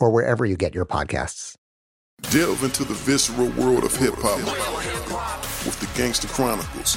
or wherever you get your podcasts. Delve into the visceral world of hip hop with the Gangster Chronicles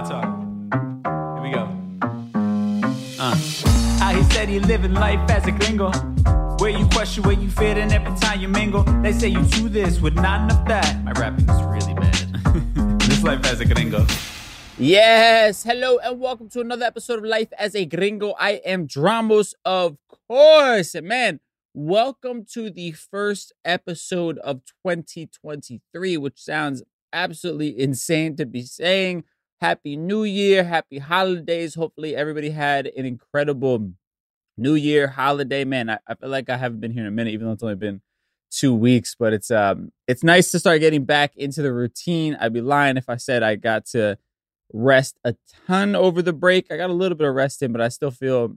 My talk. Here we go. Uh. How he said he living life as a gringo. Where you question where you fit and every time you mingle. They say you do this with not enough that. My rapping is really bad. this life as a gringo. Yes, hello and welcome to another episode of Life as a Gringo. I am Dramos, of course. And man, welcome to the first episode of 2023, which sounds absolutely insane to be saying. Happy New Year, happy holidays. Hopefully, everybody had an incredible New Year holiday. Man, I, I feel like I haven't been here in a minute, even though it's only been two weeks. But it's um it's nice to start getting back into the routine. I'd be lying if I said I got to rest a ton over the break. I got a little bit of rest in, but I still feel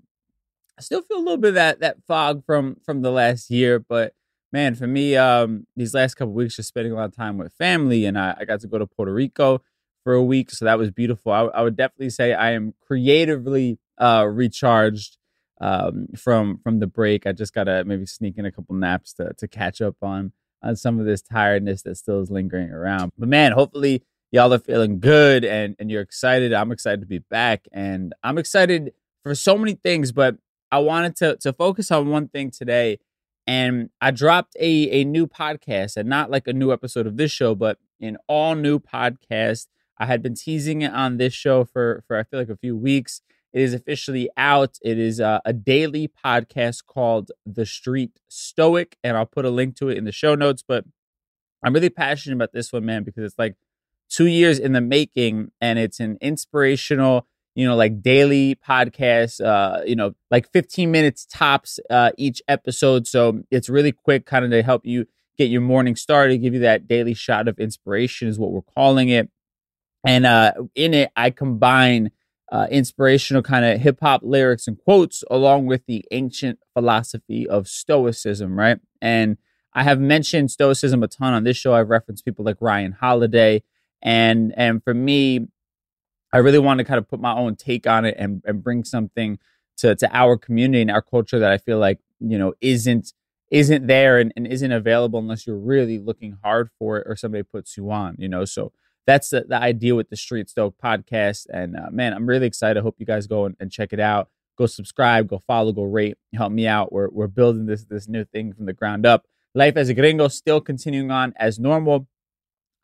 I still feel a little bit of that that fog from from the last year. But man, for me, um, these last couple weeks just spending a lot of time with family, and I, I got to go to Puerto Rico for a week, so that was beautiful. I, I would definitely say I am creatively uh, recharged um, from from the break. I just gotta maybe sneak in a couple naps to to catch up on on some of this tiredness that still is lingering around. But man, hopefully y'all are feeling good and and you're excited. I'm excited to be back, and I'm excited for so many things. But I wanted to to focus on one thing today, and I dropped a a new podcast, and not like a new episode of this show, but an all new podcast. I had been teasing it on this show for for I feel like a few weeks. It is officially out. It is uh, a daily podcast called The Street Stoic, and I'll put a link to it in the show notes. But I'm really passionate about this one, man, because it's like two years in the making, and it's an inspirational, you know, like daily podcast. Uh, you know, like 15 minutes tops uh, each episode, so it's really quick, kind of to help you get your morning started, give you that daily shot of inspiration, is what we're calling it. And uh, in it, I combine uh, inspirational kind of hip hop lyrics and quotes along with the ancient philosophy of Stoicism, right? And I have mentioned Stoicism a ton on this show. I've referenced people like Ryan Holiday, and and for me, I really want to kind of put my own take on it and and bring something to to our community and our culture that I feel like you know isn't isn't there and, and isn't available unless you're really looking hard for it or somebody puts you on, you know. So that's the, the idea with the Street Stoic podcast. And uh, man, I'm really excited. I hope you guys go and, and, check it out. Go subscribe, go follow, go rate, help me out. We're, we're building this this new thing from the ground up. Life as a gringo still continuing on as normal.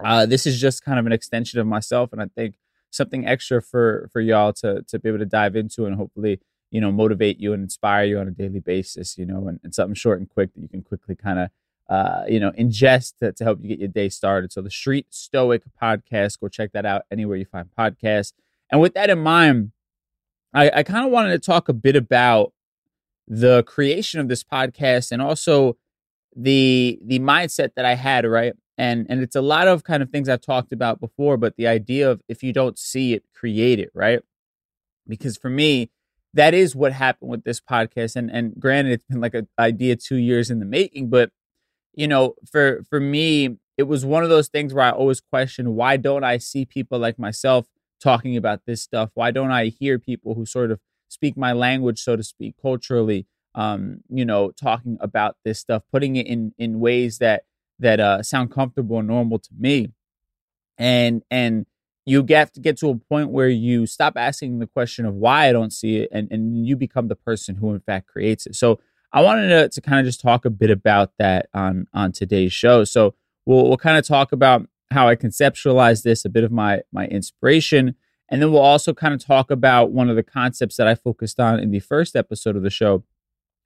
Uh, this is just kind of an extension of myself, and I think something extra for for y'all to to be able to dive into and hopefully you know, motivate you and inspire you on a daily basis, you know, and, and something short and quick that you can quickly kind of, uh, you know, ingest to, to help you get your day started. So the Street Stoic podcast, go check that out anywhere you find podcasts. And with that in mind, I, I kind of wanted to talk a bit about the creation of this podcast and also the the mindset that I had, right? And and it's a lot of kind of things I've talked about before, but the idea of if you don't see it, create it, right? Because for me, that is what happened with this podcast. And and granted, it's been like an idea two years in the making, but you know, for for me, it was one of those things where I always question why don't I see people like myself talking about this stuff? Why don't I hear people who sort of speak my language, so to speak, culturally, um, you know, talking about this stuff, putting it in in ways that that uh, sound comfortable and normal to me, and and you get to get to a point where you stop asking the question of why I don't see it, and and you become the person who in fact creates it. So I wanted to, to kind of just talk a bit about that on on today's show. So we'll we'll kind of talk about how I conceptualize this, a bit of my my inspiration, and then we'll also kind of talk about one of the concepts that I focused on in the first episode of the show,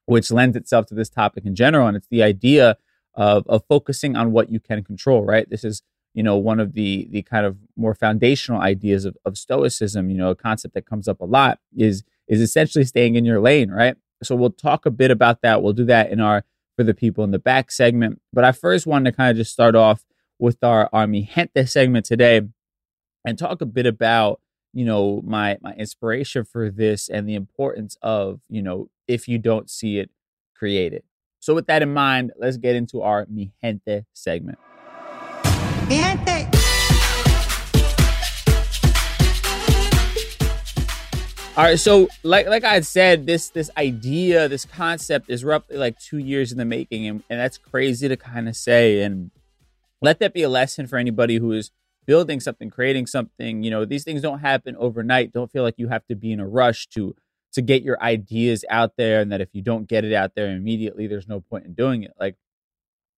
which lends itself to this topic in general, and it's the idea of of focusing on what you can control. Right. This is you know one of the the kind of more foundational ideas of, of stoicism. You know, a concept that comes up a lot is is essentially staying in your lane. Right. So we'll talk a bit about that. We'll do that in our for the people in the back segment. But I first wanted to kind of just start off with our Army Gente segment today and talk a bit about you know my my inspiration for this and the importance of you know if you don't see it create it so with that in mind let's get into our mi gente segment mi gente. All right so like like i had said this this idea this concept is roughly like two years in the making and, and that's crazy to kind of say and let that be a lesson for anybody who is building something, creating something. You know, these things don't happen overnight. Don't feel like you have to be in a rush to to get your ideas out there and that if you don't get it out there immediately, there's no point in doing it. Like,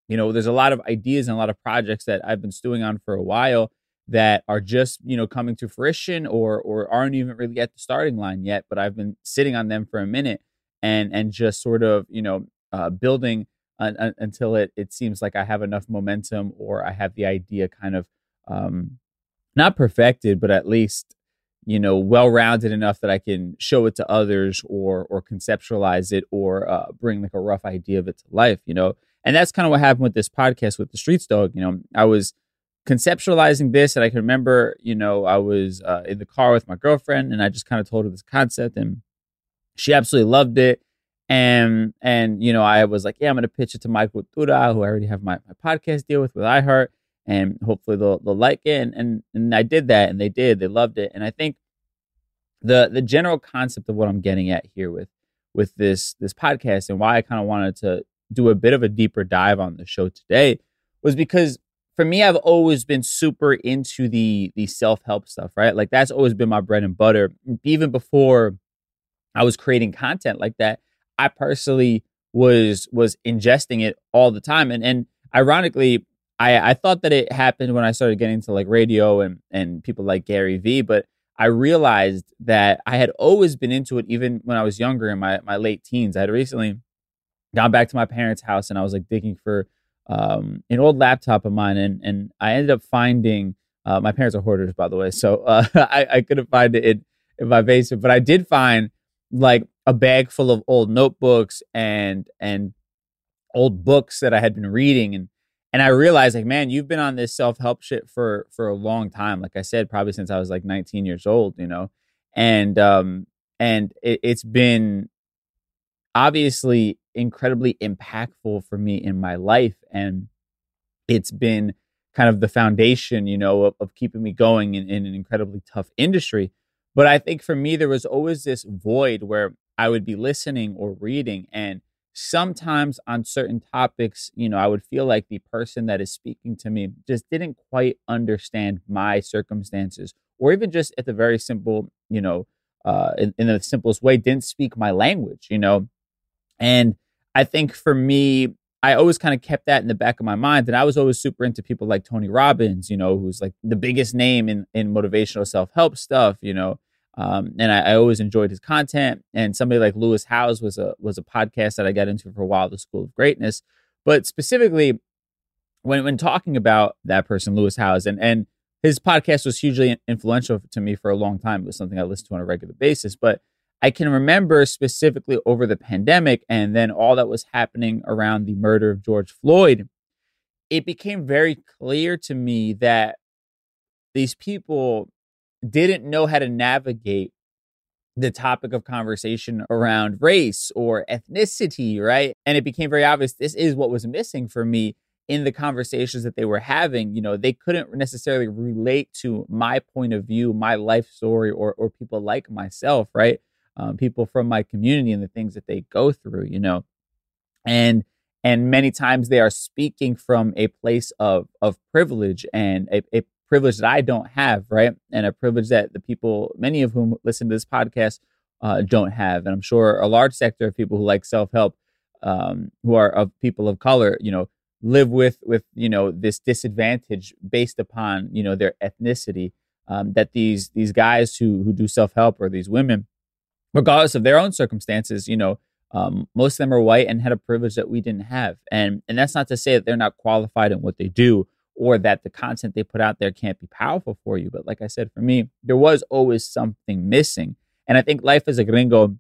you know, there's a lot of ideas and a lot of projects that I've been stewing on for a while that are just, you know, coming to fruition or or aren't even really at the starting line yet, but I've been sitting on them for a minute and and just sort of, you know, uh, building until it it seems like I have enough momentum or I have the idea kind of um, not perfected, but at least you know well rounded enough that I can show it to others or or conceptualize it or uh, bring like a rough idea of it to life. You know, and that's kind of what happened with this podcast with the Street Stoic You know, I was conceptualizing this, and I can remember, you know, I was uh, in the car with my girlfriend, and I just kind of told her this concept, and she absolutely loved it. And and you know, I was like, yeah, I'm gonna pitch it to My Cultura, who I already have my, my podcast deal with with iHeart and hopefully they'll they'll like it. And, and and I did that, and they did. They loved it. And I think the the general concept of what I'm getting at here with with this this podcast and why I kind of wanted to do a bit of a deeper dive on the show today was because for me I've always been super into the the self-help stuff, right? Like that's always been my bread and butter even before I was creating content like that. I personally was was ingesting it all the time and and ironically I, I thought that it happened when I started getting to like radio and, and people like Gary Vee, but I realized that I had always been into it even when I was younger in my, my late teens. I had recently gone back to my parents' house and I was like digging for um, an old laptop of mine and, and I ended up finding uh, my parents are hoarders, by the way, so uh, I, I couldn't find it in, in my basement, but I did find like a bag full of old notebooks and and old books that I had been reading and and I realized like, man, you've been on this self help shit for for a long time. Like I said, probably since I was like 19 years old, you know, and um and it, it's been obviously incredibly impactful for me in my life, and it's been kind of the foundation, you know, of, of keeping me going in, in an incredibly tough industry. But I think for me, there was always this void where I would be listening or reading and sometimes on certain topics, you know, I would feel like the person that is speaking to me just didn't quite understand my circumstances, or even just at the very simple, you know, uh, in, in the simplest way, didn't speak my language, you know. And I think for me, I always kind of kept that in the back of my mind. And I was always super into people like Tony Robbins, you know, who's like the biggest name in, in motivational self help stuff, you know. Um, and I, I, always enjoyed his content. And somebody like Lewis Howes was a was a podcast that I got into for a while, the School of Greatness. But specifically, when when talking about that person, Lewis Howes, and and his podcast was hugely influential to me for a long time. It was something I listened to on a regular basis. But I can remember specifically over the pandemic and then all that was happening around the murder of George Floyd, it became very clear to me that these people didn't know how to navigate the topic of conversation around race or ethnicity, right? And it became very obvious this is what was missing for me in the conversations that they were having. You know, they couldn't necessarily relate to my point of view, my life story, or or people like myself, right? Um, people from my community and the things that they go through, you know, and and many times they are speaking from a place of of privilege and a, a privilege that I don't have, right? And a privilege that the people, many of whom listen to this podcast, uh, don't have. And I'm sure a large sector of people who like self help, um, who are of people of color, you know, live with with you know this disadvantage based upon you know their ethnicity. Um, that these these guys who who do self help or these women, regardless of their own circumstances, you know, um, most of them are white and had a privilege that we didn't have. And and that's not to say that they're not qualified in what they do or that the content they put out there can't be powerful for you. But like I said, for me, there was always something missing. And I think Life as a Gringo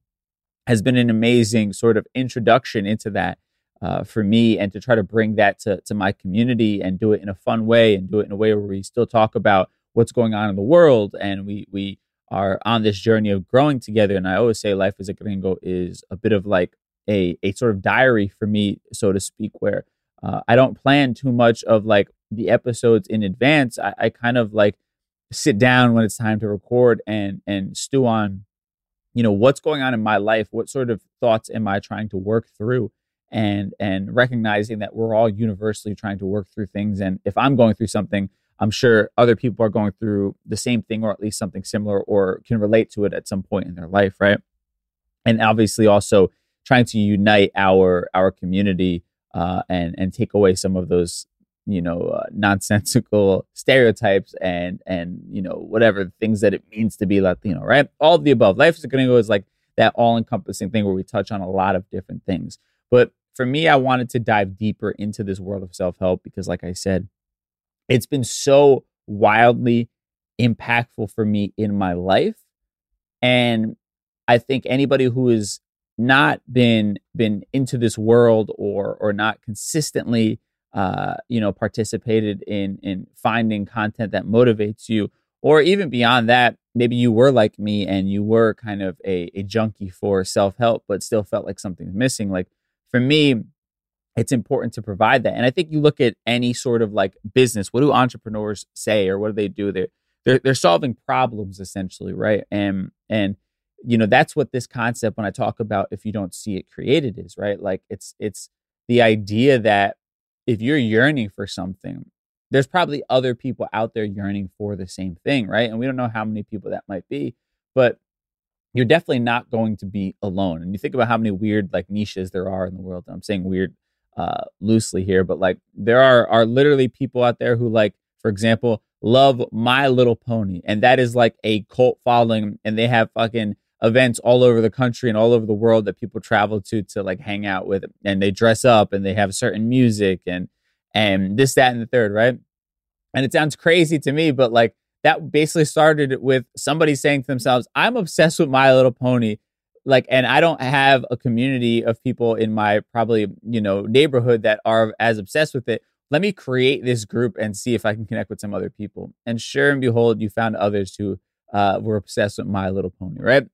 has been an amazing sort of introduction into that uh, for me and to try to bring that to, to my community and do it in a fun way and do it in a way where we still talk about what's going on in the world and we, we are on this journey of growing together. And I always say Life as a Gringo is a bit of like a, a sort of diary for me, so to speak, where uh, I don't plan too much of like the episodes in advance. I, I kind of like sit down when it's time to record and and stew on, you know, what's going on in my life. What sort of thoughts am I trying to work through? And and recognizing that we're all universally trying to work through things. And if I'm going through something, I'm sure other people are going through the same thing or at least something similar or can relate to it at some point in their life, right? And obviously also trying to unite our our community uh, and and take away some of those you know uh, nonsensical stereotypes and and you know whatever things that it means to be Latino, right? All of the above. Life is going to go is like that all encompassing thing where we touch on a lot of different things. But for me, I wanted to dive deeper into this world of self help because, like I said, it's been so wildly impactful for me in my life, and I think anybody who has not been been into this world or or not consistently uh, you know, participated in in finding content that motivates you, or even beyond that, maybe you were like me and you were kind of a, a junkie for self help, but still felt like something's missing. Like for me, it's important to provide that. And I think you look at any sort of like business. What do entrepreneurs say, or what do they do? They're they're, they're solving problems essentially, right? And and you know that's what this concept when I talk about if you don't see it created is right. Like it's it's the idea that if you're yearning for something, there's probably other people out there yearning for the same thing, right? And we don't know how many people that might be, but you're definitely not going to be alone. And you think about how many weird like niches there are in the world. I'm saying weird uh, loosely here, but like there are are literally people out there who like, for example, love My Little Pony, and that is like a cult following, and they have fucking events all over the country and all over the world that people travel to to like hang out with and they dress up and they have certain music and and this that and the third right? And it sounds crazy to me but like that basically started with somebody saying to themselves i'm obsessed with my little pony like and i don't have a community of people in my probably you know neighborhood that are as obsessed with it. Let me create this group and see if i can connect with some other people. And sure and behold you found others who uh, were obsessed with my little pony right?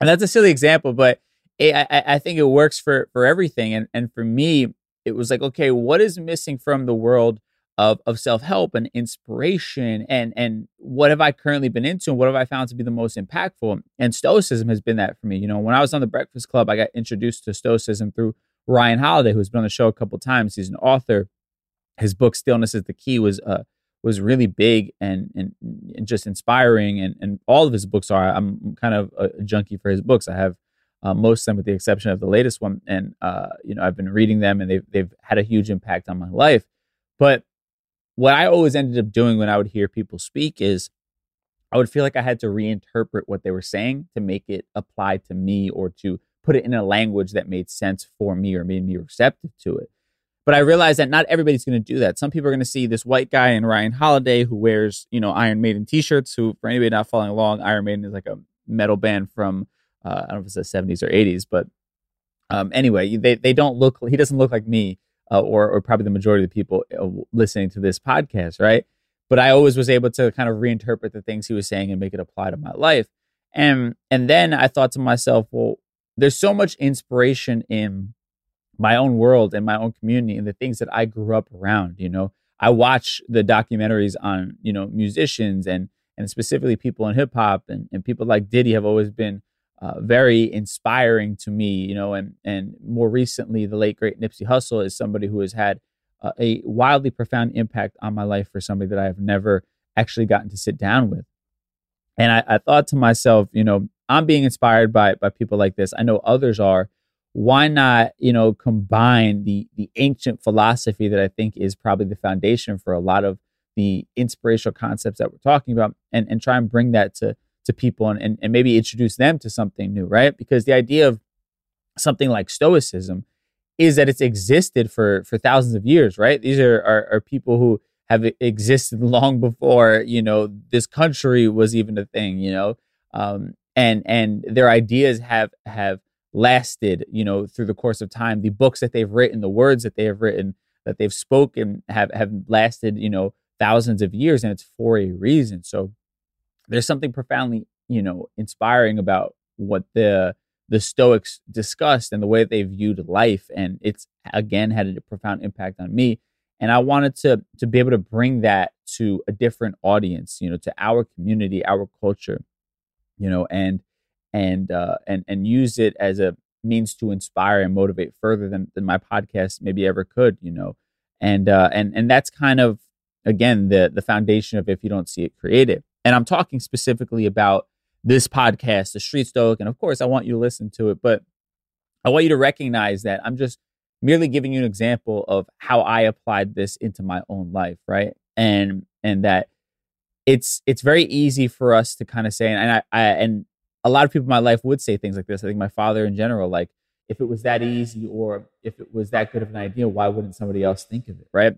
And that's a silly example, but it, I, I think it works for for everything. And and for me, it was like, okay, what is missing from the world of of self help and inspiration, and and what have I currently been into, and what have I found to be the most impactful? And Stoicism has been that for me. You know, when I was on the Breakfast Club, I got introduced to Stoicism through Ryan Holiday, who's been on the show a couple times. He's an author. His book "Stillness is the Key" was uh, was really big and, and, and just inspiring. And, and all of his books are. I'm kind of a junkie for his books. I have uh, most of them, with the exception of the latest one. And uh, you know, I've been reading them, and they've they've had a huge impact on my life. But what I always ended up doing when I would hear people speak is I would feel like I had to reinterpret what they were saying to make it apply to me or to put it in a language that made sense for me or made me receptive to it. But I realized that not everybody's going to do that. Some people are going to see this white guy in Ryan Holiday who wears, you know, Iron Maiden t-shirts. Who, for anybody not following along, Iron Maiden is like a metal band from uh, I don't know if it's the 70s or 80s, but um, anyway, they they don't look. He doesn't look like me, uh, or or probably the majority of the people uh, listening to this podcast, right? But I always was able to kind of reinterpret the things he was saying and make it apply to my life. And and then I thought to myself, well, there's so much inspiration in my own world and my own community and the things that I grew up around. You know, I watch the documentaries on you know musicians and and specifically people in hip hop and, and people like Diddy have always been uh, very inspiring to me, you know, and and more recently, the late great Nipsey Hussle is somebody who has had uh, a wildly profound impact on my life for somebody that I have never actually gotten to sit down with. And I, I thought to myself, you know, I'm being inspired by by people like this. I know others are. Why not, you know, combine the the ancient philosophy that I think is probably the foundation for a lot of the inspirational concepts that we're talking about, and and try and bring that to to people and, and, and maybe introduce them to something new, right? Because the idea of something like Stoicism is that it's existed for for thousands of years, right? These are, are, are people who have existed long before you know this country was even a thing, you know, um, and and their ideas have have lasted, you know, through the course of time. The books that they've written, the words that they have written, that they've spoken, have have lasted, you know, thousands of years, and it's for a reason. So there's something profoundly, you know, inspiring about what the the Stoics discussed and the way they viewed life, and it's again had a profound impact on me. And I wanted to to be able to bring that to a different audience, you know, to our community, our culture, you know, and and uh, and and use it as a means to inspire and motivate further than, than my podcast maybe ever could, you know. And uh, and and that's kind of again the the foundation of if you don't see it, create it. And I'm talking specifically about this podcast, The Street Stoic. And of course, I want you to listen to it, but I want you to recognize that I'm just merely giving you an example of how I applied this into my own life, right? And and that it's it's very easy for us to kind of say, and I, I and a lot of people in my life would say things like this. I think my father in general, like if it was that easy or if it was that good of an idea, why wouldn't somebody else think of it, right?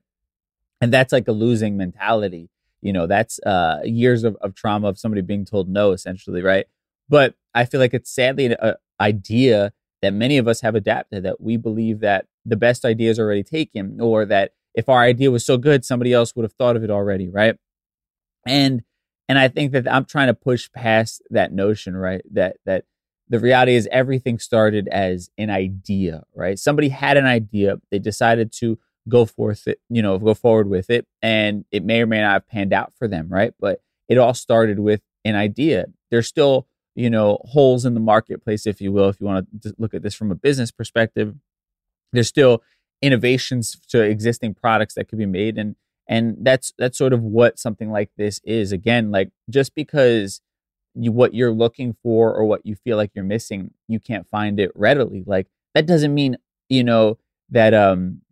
And that's like a losing mentality you know that's uh years of, of trauma of somebody being told no essentially right? But i feel like it's sadly an idea that many of us have adapted that we believe that the best idea is already taken or that if our idea was so good somebody else would have thought of it already right? And and i think that i'm trying to push past that notion right? That that the reality is everything started as an idea right? Somebody had an idea they decided to go forth it, you know, go forward with it. And it may or may not have panned out for them, right? But it all started with an idea. There's still, you know, holes in the marketplace, if you will, if you want to look at this from a business perspective. There's still innovations to existing products that could be made. And and that's that's sort of what something like this is. Again, like just because you what you're looking for or what you feel like you're missing, you can't find it readily. Like that doesn't mean, you know, that um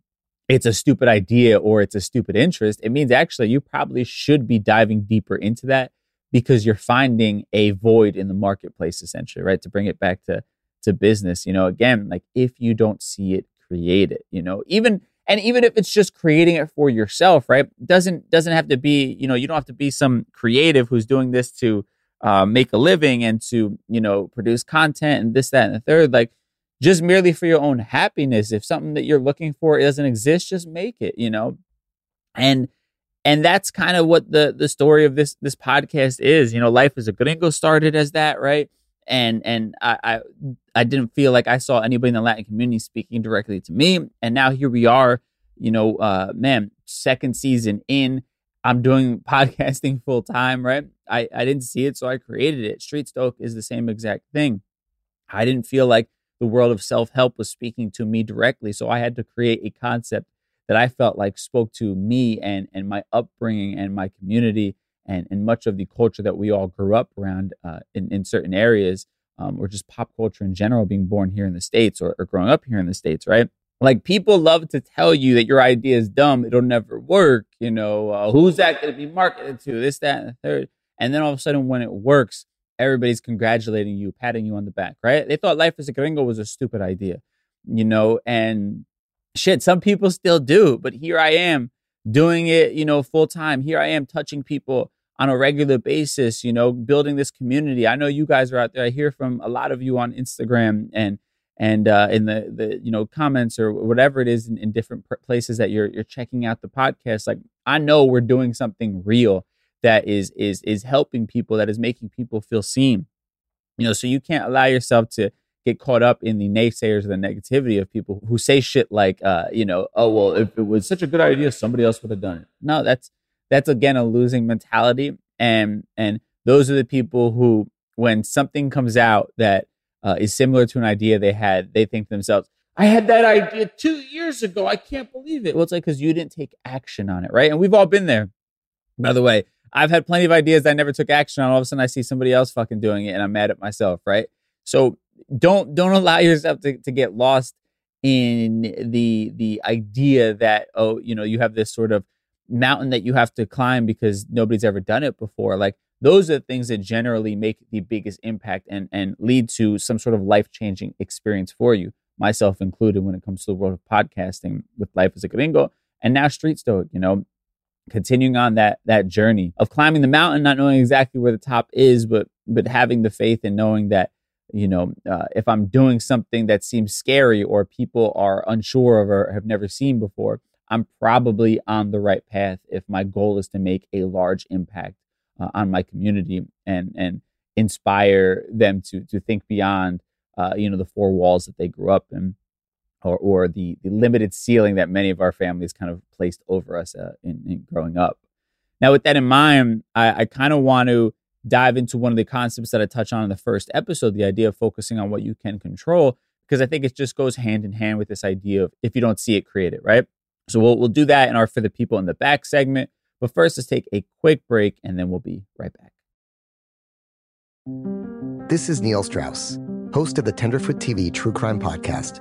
it's a stupid idea or it's a stupid interest. It means actually you probably should be diving deeper into that because you're finding a void in the marketplace essentially, right? To bring it back to to business, you know, again, like if you don't see it, create it, you know. Even and even if it's just creating it for yourself, right? Doesn't doesn't have to be, you know, you don't have to be some creative who's doing this to uh, make a living and to, you know, produce content and this, that, and the third. Like just merely for your own happiness. If something that you're looking for doesn't exist, just make it, you know? And and that's kind of what the the story of this this podcast is. You know, life is a gringo started as that, right? And and I, I I didn't feel like I saw anybody in the Latin community speaking directly to me. And now here we are, you know, uh man, second season in. I'm doing podcasting full time, right? I, I didn't see it, so I created it. Street Stoic is the same exact thing. I didn't feel like the world of self help was speaking to me directly. So I had to create a concept that I felt like spoke to me and, and my upbringing and my community and, and much of the culture that we all grew up around uh, in, in certain areas um, or just pop culture in general, being born here in the States or, or growing up here in the States, right? Like people love to tell you that your idea is dumb, it'll never work. You know, uh, who's that going to be marketed to? This, that, and the third. And then all of a sudden, when it works, everybody's congratulating you, patting you on the back, right? They thought life as a gringo was a stupid idea, you know, and shit, some people still do, but here I am doing it, you know, full time. Here I am touching people on a regular basis, you know, building this community. I know you guys are out there. I hear from a lot of you on Instagram and and uh, in the the you know comments or whatever it is in, in different places that you're you're checking out the podcast. Like I know we're doing something real that is is is helping people, that is making people feel seen. You know, so you can't allow yourself to get caught up in the naysayers or the negativity of people who say shit like, uh, you know, oh well, if it was such a good idea, somebody else would have done it. No, that's that's again a losing mentality, and and those are the people who, when something comes out that uh, is similar to an idea they had, they think to themselves, I had that idea two years ago. I can't believe it. Well, it's like because you didn't take action on it, right? And we've all been there. By the way, I've had plenty of ideas I never took action on. All of a sudden, I see somebody else fucking doing it, and I'm mad at myself, right? So don't don't allow yourself to, to get lost in the the idea that oh you know you have this sort of mountain that you have to climb because nobody's ever done it before like those are the things that generally make the biggest impact and and lead to some sort of life-changing experience for you myself included when it comes to the world of podcasting with life as a gringo and now street stoic you know continuing on that that journey of climbing the mountain not knowing exactly where the top is but but having the faith and knowing that you know, uh, if I'm doing something that seems scary or people are unsure of or have never seen before, I'm probably on the right path if my goal is to make a large impact uh, on my community and and inspire them to to think beyond uh, you know the four walls that they grew up in or or the the limited ceiling that many of our families kind of placed over us uh, in, in growing up. Now, with that in mind, I, I kind of want to dive into one of the concepts that I touch on in the first episode, the idea of focusing on what you can control, because I think it just goes hand in hand with this idea of if you don't see it, create it, right? So we'll, we'll do that in our For the People in the Back segment. But first, let's take a quick break and then we'll be right back. This is Neil Strauss, host of the Tenderfoot TV True Crime Podcast,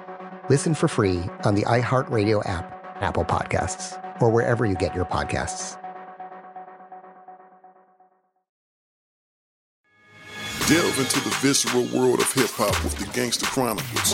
Listen for free on the iHeartRadio app, Apple Podcasts, or wherever you get your podcasts. Delve into the visceral world of hip hop with the Gangster Chronicles,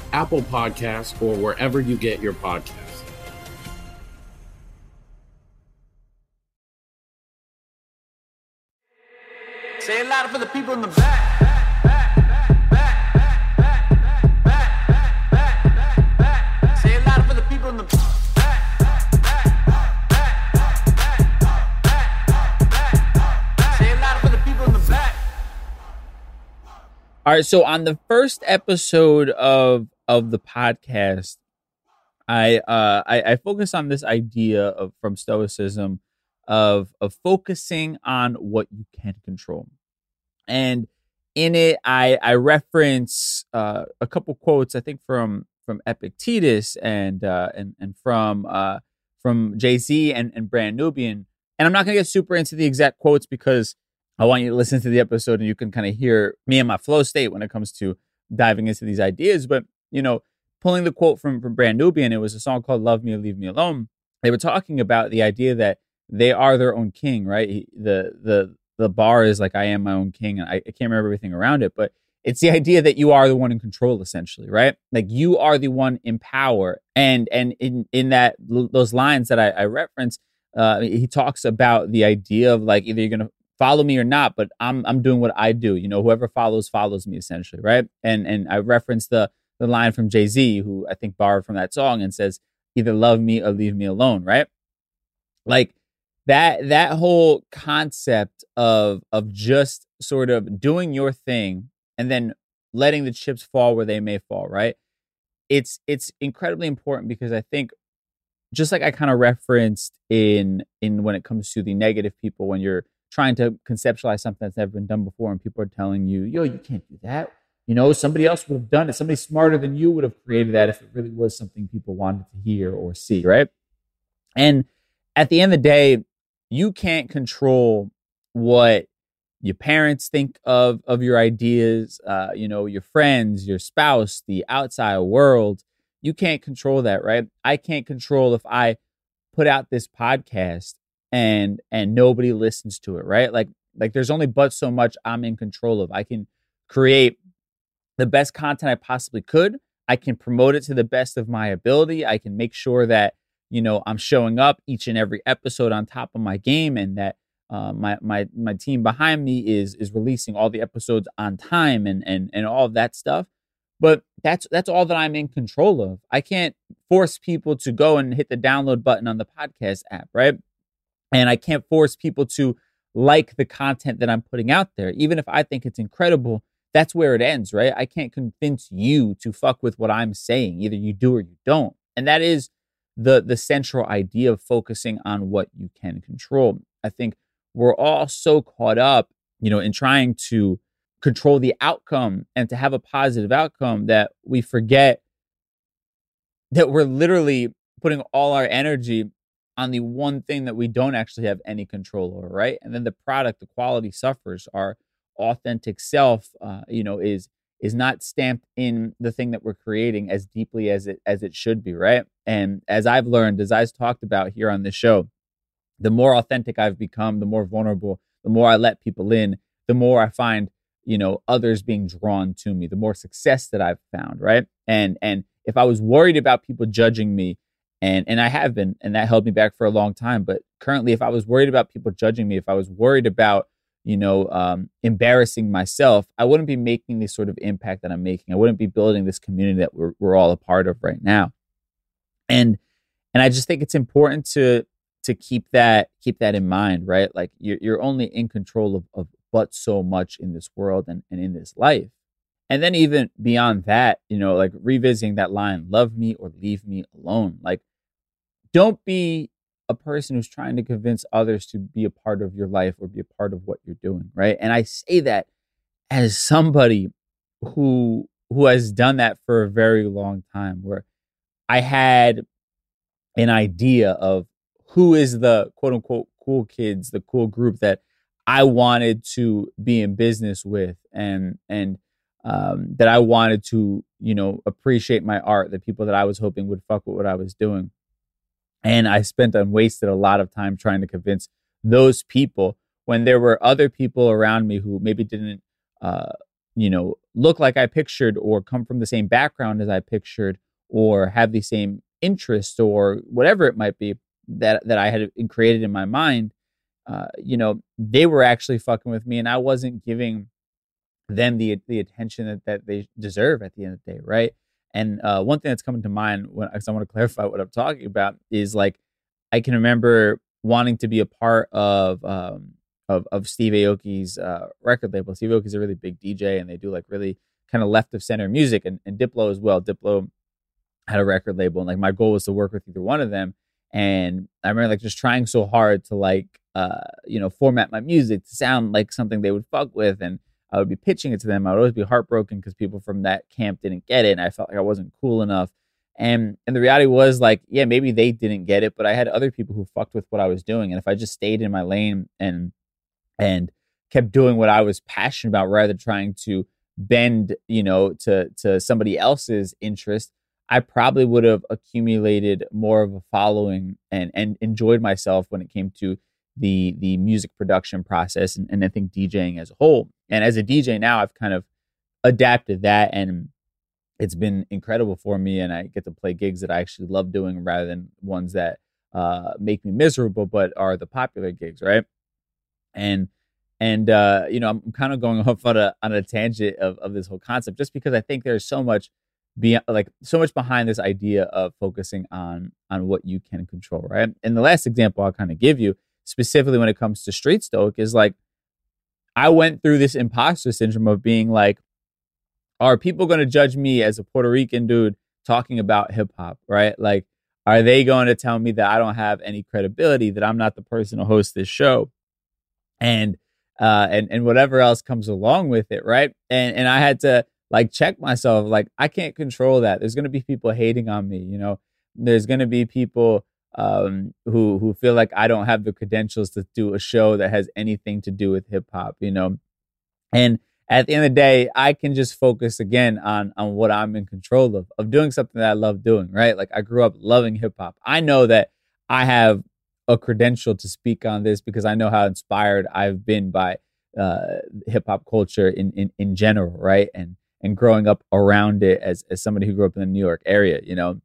Apple Podcasts, or wherever you get your podcasts. Say it louder for the people in the back. Say it louder for the people in the back. Say it louder for the people in the back. All right, so on the first episode of of the podcast, I uh I, I focus on this idea of from Stoicism of of focusing on what you can control. And in it I I reference uh a couple quotes I think from from Epictetus and uh and and from uh from Jay-Z and, and Brand Nubian. And I'm not gonna get super into the exact quotes because I want you to listen to the episode and you can kind of hear me and my flow state when it comes to diving into these ideas. But, you know, pulling the quote from, from Brand Nubian, it was a song called Love Me Leave Me Alone. They were talking about the idea that they are their own king, right? He, the the the bar is like I am my own king, and I, I can't remember everything around it, but it's the idea that you are the one in control, essentially, right? Like you are the one in power, and and in in that those lines that I, I reference, uh, he talks about the idea of like either you're gonna follow me or not, but I'm I'm doing what I do. You know, whoever follows follows me, essentially, right? And and I reference the the line from Jay Z, who I think borrowed from that song, and says, "Either love me or leave me alone," right? Like that that whole concept of of just sort of doing your thing and then letting the chips fall where they may fall right it's it's incredibly important because i think just like i kind of referenced in in when it comes to the negative people when you're trying to conceptualize something that's never been done before and people are telling you yo you can't do that you know somebody else would have done it. Somebody smarter than you would have created that if it really was something people wanted to hear or see right? And at the end of the day you can't control what your parents think of of your ideas uh, you know your friends your spouse the outside world. You can't control that right? I can't control if i put out this podcast and and nobody listens to it right? Like like there's only but so much i'm in control of. I can create the best content i possibly could. I can promote it to the best of my ability. I can make sure that you know i'm showing up each and every episode on top of my game and that uh, my my my team behind me is is releasing all the episodes on time and and and all of that stuff. But that's that's all that i'm in control of. I can't force people to go and hit the download button on the podcast app right? And i can't force people to like the content that i'm putting out there. Even if i think it's incredible that's where it ends right i can't convince you to fuck with what i'm saying either you do or you don't and that is the the central idea of focusing on what you can control. I think we're all so caught up, you know, in trying to control the outcome and to have a positive outcome that we forget that we're literally putting all our energy on the one thing that we don't actually have any control over, right? And then the product, the quality suffers. Our authentic self, uh, you know, is is not stamped in the thing that we're creating as deeply as it as it should be, right? And as I've learned, as I've talked about here on this show, the more authentic I've become, the more vulnerable, the more I let people in, the more I find, you know, others being drawn to me, the more success that I've found, right? And and if I was worried about people judging me, and and I have been, and that held me back for a long time, but currently if I was worried about people judging me, if I was worried about you know, um, embarrassing myself, I wouldn't be making the sort of impact that I'm making. I wouldn't be building this community that we're, we're all a part of right now. And and I just think it's important to to keep that keep that in mind, right? Like you're you're only in control of, of but so much in this world and, and in this life. And then even beyond that, you know, like revisiting that line, love me or leave me alone. Like don't be a person who's trying to convince others to be a part of your life or be a part of what you're doing, right? And I say that as somebody who who has done that for a very long time where I had an idea of who is the quote unquote cool kids, the cool group that I wanted to be in business with and and um, that I wanted to, you know, appreciate my art, the people that I was hoping would fuck with what I was doing. And I spent and wasted a lot of time trying to convince those people when there were other people around me who maybe didn't, uh, you know, look like I pictured or come from the same background as I pictured or have the same interest or whatever it might be that that I had created in my mind. Uh, you know, they were actually fucking with me, and I wasn't giving them the the attention that, that they deserve at the end of the day, right? And uh, one thing that's coming to mind when I want to clarify what I'm talking about is like I can remember wanting to be a part of um, of, of Steve Aoki's uh, record label. Steve Aoki's a really big DJ, and they do like really kind of left of center music, and, and Diplo as well. Diplo had a record label, and like my goal was to work with either one of them. And I remember like just trying so hard to like uh, you know format my music to sound like something they would fuck with, and I would be pitching it to them. I would always be heartbroken because people from that camp didn't get it, and I felt like I wasn't cool enough. And and the reality was like, yeah, maybe they didn't get it, but I had other people who fucked with what I was doing. And if I just stayed in my lane and and kept doing what I was passionate about rather than trying to bend, you know, to to somebody else's interest, I probably would have accumulated more of a following and and enjoyed myself when it came to the the music production process and, and I think DJing as a whole. And as a DJ now, I've kind of adapted that and it's been incredible for me and I get to play gigs that I actually love doing rather than ones that uh, make me miserable but are the popular gigs, right? And and uh, you know, I'm kind of going off on a on a tangent of, of this whole concept just because I think there's so much beyond like so much behind this idea of focusing on on what you can control, right? And the last example I'll kind of give you specifically when it comes to street stoic is like I went through this imposter syndrome of being like, are people going to judge me as a Puerto Rican dude talking about hip hop, right? Like, are they going to tell me that I don't have any credibility, that I'm not the person to host this show, and uh, and and whatever else comes along with it, right? And and I had to like check myself, like I can't control that. There's going to be people hating on me, you know. There's going to be people um, who who feel like I don't have the credentials to do a show that has anything to do with hip hop, you know. And at the end of the day, I can just focus again on on what I'm in control of, of doing something that I love doing, right? Like I grew up loving hip hop. I know that I have a credential to speak on this because I know how inspired I've been by uh, hip hop culture in, in in general, right? And and growing up around it as as somebody who grew up in the New York area, you know.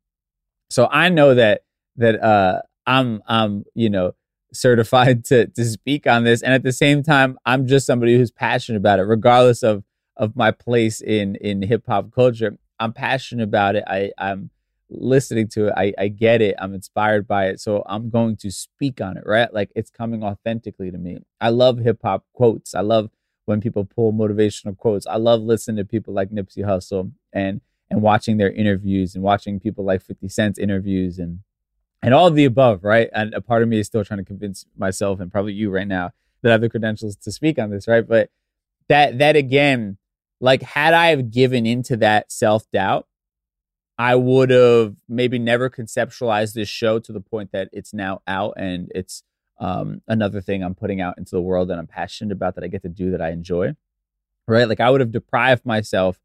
So I know that that uh, I'm I'm you know certified to to speak on this, and at the same time, I'm just somebody who's passionate about it, regardless of of my place in in hip hop culture. I'm passionate about it. I I'm listening to it. I I get it. I'm inspired by it, so I'm going to speak on it. Right, like it's coming authentically to me. I love hip hop quotes. I love when people pull motivational quotes. I love listening to people like Nipsey Hussle and and watching their interviews and watching people like 50 Cent's interviews and and all the above, right? And a part of me is still trying to convince myself and probably you right now that I have the credentials to speak on this, right? But that that again, like had I have given into that self doubt, I would have maybe never conceptualized this show to the point that it's now out and it's um, another thing I'm putting out into the world that I'm passionate about that I get to do that I enjoy, right? Like I would have deprived myself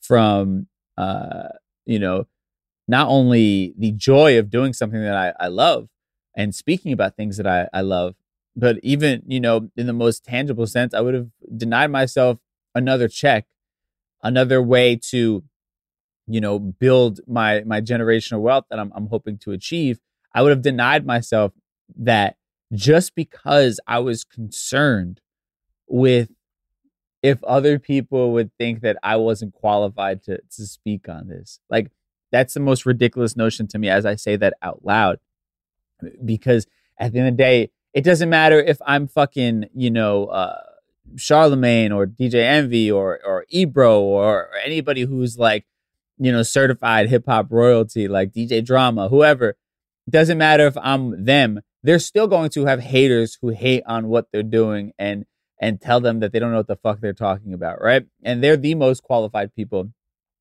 from, uh, you know, not only the joy of doing something that I, I love and speaking about things that I, I love, but even, you know, in the most tangible sense, I would have denied myself another check, another way to, you know, build my my generational wealth that I'm I'm hoping to achieve. I would have denied myself that just because I was concerned with if other people would think that I wasn't qualified to to speak on this. Like that's the most ridiculous notion to me as I say that out loud. Because at the end of the day, it doesn't matter if I'm fucking, you know, uh, Charlemagne or DJ Envy or or Ebro or, or anybody who's like, you know, certified hip hop royalty like DJ Drama, whoever. Doesn't matter if I'm them. They're still going to have haters who hate on what they're doing and and tell them that they don't know what the fuck they're talking about, right? And they're the most qualified people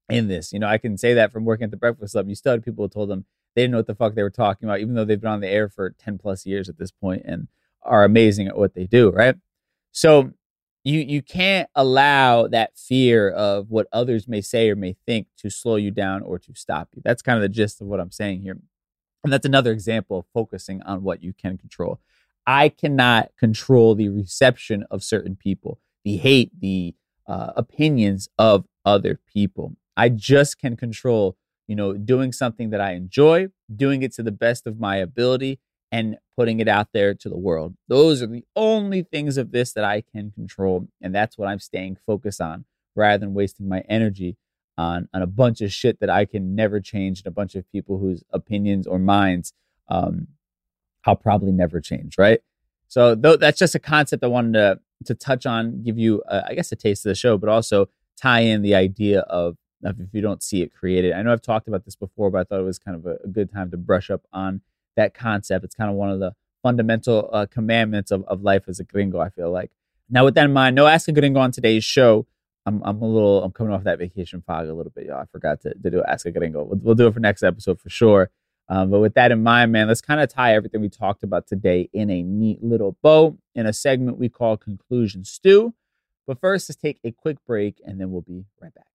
in this. You know, I can say that from working at the Breakfast Club. You still had people who told them they didn't know what the fuck they were talking about, even though they've been on the air for 10 plus years at this point and are amazing at what they do, right? So you you can't allow that fear of what others may say or may think to slow you down or to stop you. That's kind of the gist of what I'm saying here. And that's another example of focusing on what you can control. I cannot control the reception of certain people, the hate, the uh, opinions of other people. I just can control, you know, doing something that I enjoy, doing it to the best of my ability, and putting it out there to the world. Those are the only things of this that I can control. And that's what I'm staying focused on rather than wasting my energy on, on a bunch of shit that I can never change and a bunch of people whose opinions or minds um, I'll probably never change. Right. So th- that's just a concept I wanted to, to touch on, give you, uh, I guess, a taste of the show, but also tie in the idea of, of if you don't see it created. I know I've talked about this before, but I thought it was kind of a, a good time to brush up on that concept. It's kind of one of the fundamental uh, commandments of, of life as a gringo, I feel like. Now, with that in mind, no Ask a Gringo on today's show. I'm, I'm a little, I'm coming off that vacation fog a little bit, y'all. I forgot to, to do Ask a Gringo. We'll, we'll do it for next episode for sure. Um, but with that in mind, man, let's kind of tie everything we talked about today in a neat little bow in a segment we call Conclusion Stew. But first, let's take a quick break and then we'll be right back.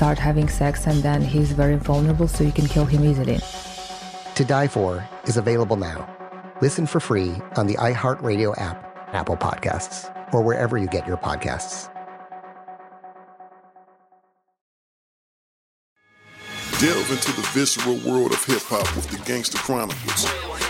start having sex, and then he's very vulnerable, so you can kill him easily. To Die For is available now. Listen for free on the iHeartRadio app, Apple Podcasts, or wherever you get your podcasts. Delve into the visceral world of hip hop with the Gangster Chronicles, a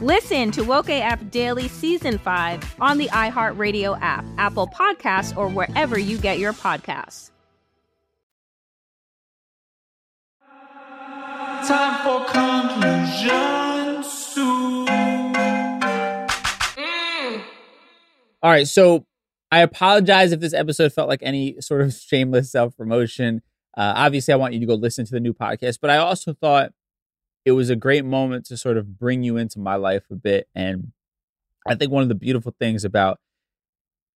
Listen to Woke AF Daily Season 5 on the iHeartRadio app, Apple Podcasts, or wherever you get your podcasts. Time for conclusion soon. All right, so I apologize if this episode felt like any sort of shameless self promotion. Uh, obviously, I want you to go listen to the new podcast, but I also thought it was a great moment to sort of bring you into my life a bit. And I think one of the beautiful things about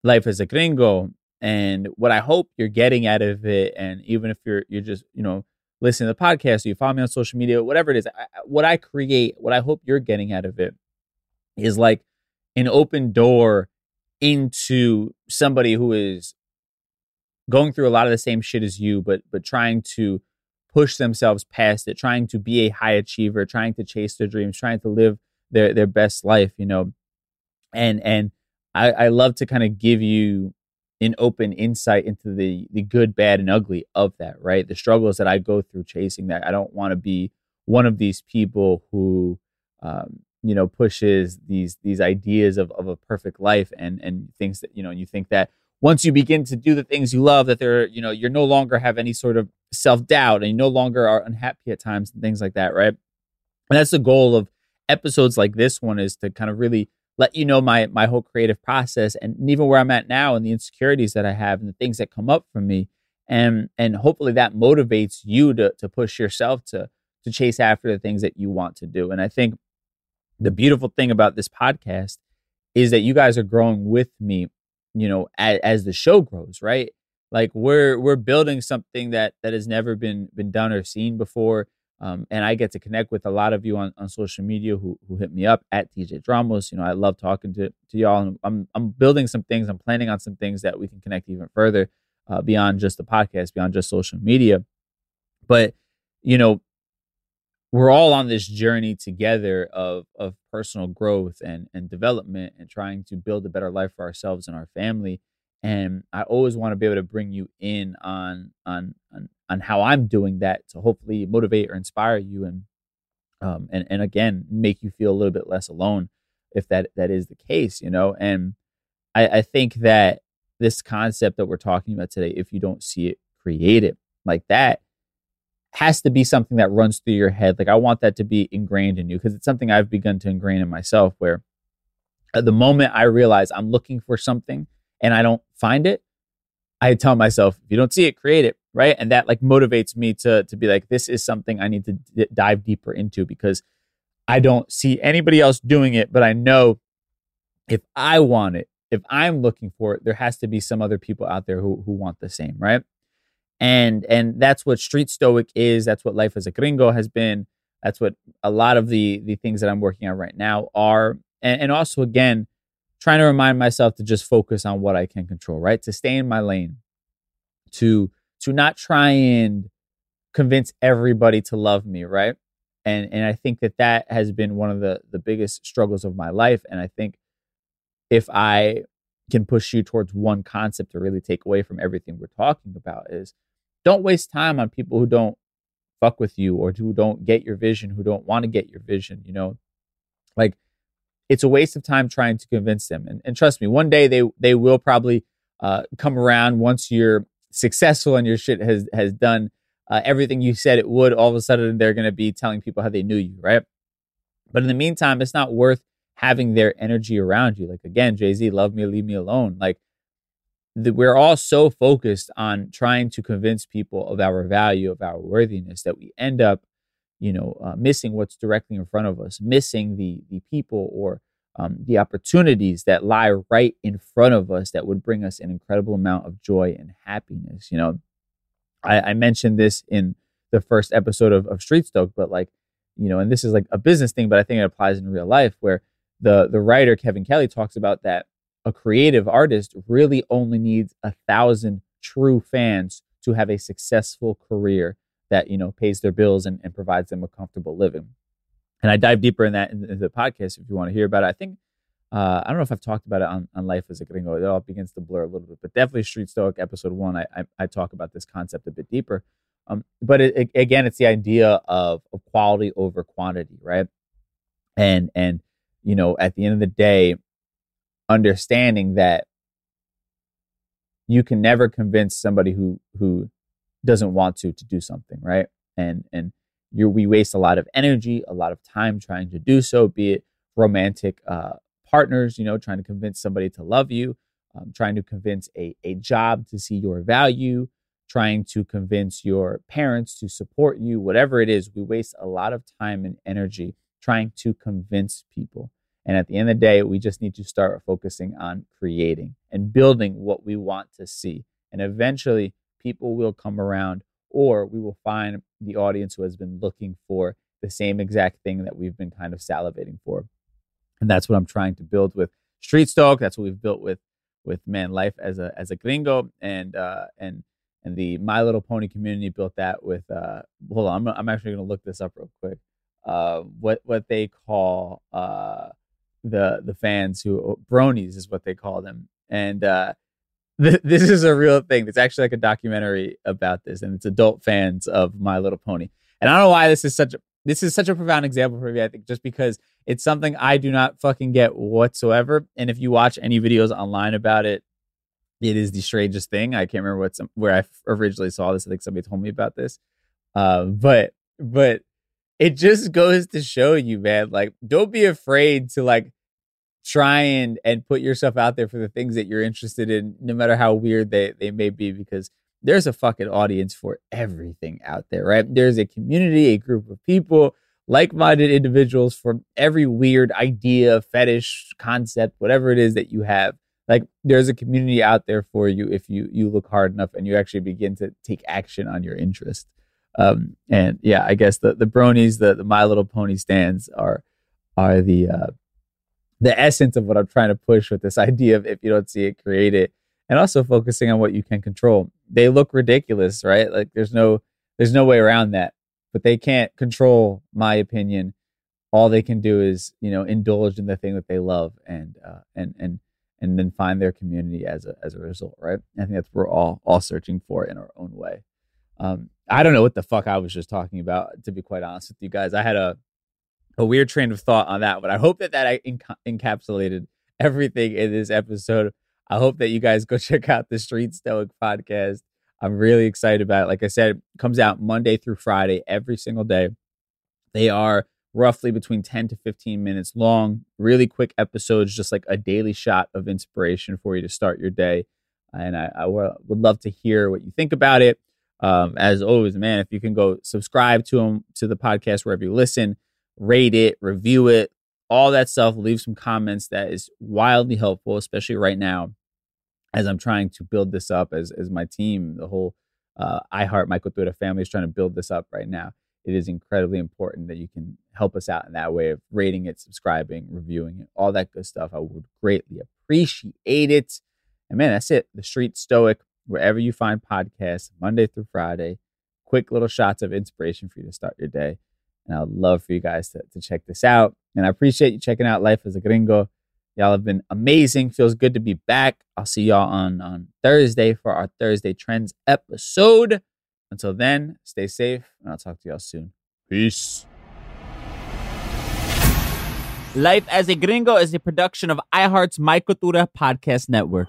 life as a gringo And what I hope you're getting out of it, and even if you're you're just you know listening to the podcast, or you follow me on social media, whatever it is, I, what I create, what I hope you're getting out of it, is like an open door into somebody who is going through a lot of the same shit as you, but but trying to push themselves past it, trying to be a high achiever, trying to chase their dreams, trying to live their their best life, you know. And and I, I love to kind of give you an open insight into the the good, bad, and ugly of that, right? The struggles that I go through chasing that. I don't want to be one of these people who um, you know pushes these these ideas of, of a perfect life and and things that you know you think that once you begin to do the things you love that they're you know you're no longer have any sort of self-doubt and you no longer are unhappy at times and things like that right? And that's the goal of episodes like this one is to kind of really let you know my my whole creative process and even where i'm at now and the insecurities that i have and the things that come up for me. And and hopefully that motivates you to to push yourself to to chase after the things that you want to do. And i think the beautiful thing about this podcast is that you guys are growing with me you know as, as, the show grows right? Like we're we're building something that that has never been been done or seen before um, and i get to connect with a lot of you on, on social media who who hit me up at tj dramos you know i love talking to to y'all and i'm i'm building some things i'm planning on some things that we can connect even further uh, beyond just the podcast beyond just social media. But you know we're all on this journey together of of personal growth and and development and trying to build a better life for ourselves and our family. And i always want to be able to bring you in on on on, on how i'm doing that to hopefully motivate or inspire you and um and and again make you feel a little bit less alone if that that is the case you know? And i i think that this concept that we're talking about today if you don't see it create it like that has to be something that runs through your head. Like I want that to be ingrained in you because it's something I've begun to ingrain in myself where at the moment I realize I'm looking for something and I don't find it, I tell myself, if you don't see it, create it, right? And that like motivates me to to be like this is something I need to d- dive deeper into because I don't see anybody else doing it, but I know if I want it, if I'm looking for it, there has to be some other people out there who who want the same, right? And and that's what street stoic is that's what life as a gringo has been that's what a lot of the the things that i'm working on right now are. And, and also again trying to remind myself to just focus on what i can control right? To stay in my lane to to not try and convince everybody to love me right? And and i think that that has been one of the the biggest struggles of my life. And i think if i can push you towards one concept to really take away from everything we're talking about is don't waste time on people who don't fuck with you or who don't get your vision, who don't want to get your vision, you know? Like it's a waste of time trying to convince them. And, and trust me, one day they they will probably uh, come around once you're successful and your shit has has done uh, everything you said it would. All of a sudden, they're going to be telling people how they knew you, right? But in the meantime, it's not worth having their energy around you. Like again, Jay Z, love me, leave me alone. Like we're all so focused on trying to convince people of our value, of our worthiness, that we end up, you know, uh, missing what's directly in front of us, missing the the people or um, the opportunities that lie right in front of us that would bring us an incredible amount of joy and happiness. You know, I, I mentioned this in the first episode of, of Street Stoic, but like, you know, and this is like a business thing, but I think it applies in real life where the the writer Kevin Kelly talks about that a creative artist really only needs a thousand true fans to have a successful career that you know pays their bills and, and provides them a comfortable living. And i dive deeper in that in, the podcast if you want to hear about it. I think uh, i don't know if i've talked about it on, on life as a gringo. It all begins to blur a little bit but definitely street stoic episode one i, I, I talk about this concept a bit deeper. Um, but it, it, again it's the idea of, of quality over quantity right? And and you know at the end of the day understanding that you can never convince somebody who who doesn't want to to do something right? And and you we waste a lot of energy a lot of time trying to do so be it romantic uh, partners you know trying to convince somebody to love you um, trying to convince a, a job to see your value trying to convince your parents to support you whatever it is we waste a lot of time and energy trying to convince people and at the end of the day, we just need to start focusing on creating. and building what we want to see. And eventually, people will come around, or we will find the audience who has been looking for the same exact thing that we've been kind of salivating for. And that's what I'm trying to build with Street Stoic. That's what we've built with with man life as a as a gringo and uh and and the My Little Pony community built that with uh hold on I'm I'm actually to look this up real quick. Uh what what they call uh the the fans who bronies is what they call them. And uh th- this is a real thing. It's actually like a documentary about this and it's adult fans of My Little Pony. And I don't know why this is such a this is such a profound example for me. I think just because it's something I do not fucking get whatsoever. And if you watch any videos online about it, it is the strangest thing. I can't remember what some, where I originally saw this. I think somebody told me about this. Uh, but but it just goes to show you, man. Like, don't be afraid to like try and and put yourself out there for the things that you're interested in, no matter how weird they they may be, because there's a fucking audience for everything out there, right? There's a community, a group of people, like minded individuals from every weird idea, fetish, concept, whatever it is that you have. Like there's a community out there for you if you you look hard enough and you actually begin to take action on your interest. Um, and yeah, I guess the the bronies, the the My Little Pony stands are are the uh, the essence of what I'm trying to push with this idea of if you don't see it, create it and also focusing on what you can control. They look ridiculous, right? Like there's no there's no way around that. But they can't control my opinion. All they can do is, you know, indulge in the thing that they love and uh, and and and then find their community as a as a result, right? I think that's what we're all all searching for in our own way. Um, I don't know what the fuck I was just talking about, to be quite honest with you guys. I had a a weird train of thought on that, but I hope that that uh, enc- encapsulated everything in this episode. I hope that you guys go check out the Street Stoic podcast. I'm really excited about it. Like I said, it comes out Monday through Friday every single day. They are roughly between 10 to 15 minutes long, really quick episodes, just like a daily shot of inspiration for you to start your day. And I, I w- would love to hear what you think about it. Um, as always, man, if you can go subscribe to them to the podcast wherever you listen, rate it, review it, all that stuff. Leave some comments. That is wildly helpful, especially right now as I'm trying to build this up as as my team, the whole uh, iHeart My Cultura family is trying to build this up right now. It is incredibly important that you can help us out in that way of rating it, subscribing, reviewing it, all that good stuff. I would greatly appreciate it. And man, that's it. The Street Stoic, wherever you find podcasts, Monday through Friday, quick little shots of inspiration for you to start your day. And I'd love for you guys to, to check this out. And I appreciate you checking out Life as a Gringo. Y'all have been amazing. Feels good to be back. I'll see y'all on, on Thursday for our Thursday Trends episode. Until then, stay safe, and I'll talk to y'all soon. Peace. Life as a Gringo is a production of iHeart's My Cultura Podcast Network.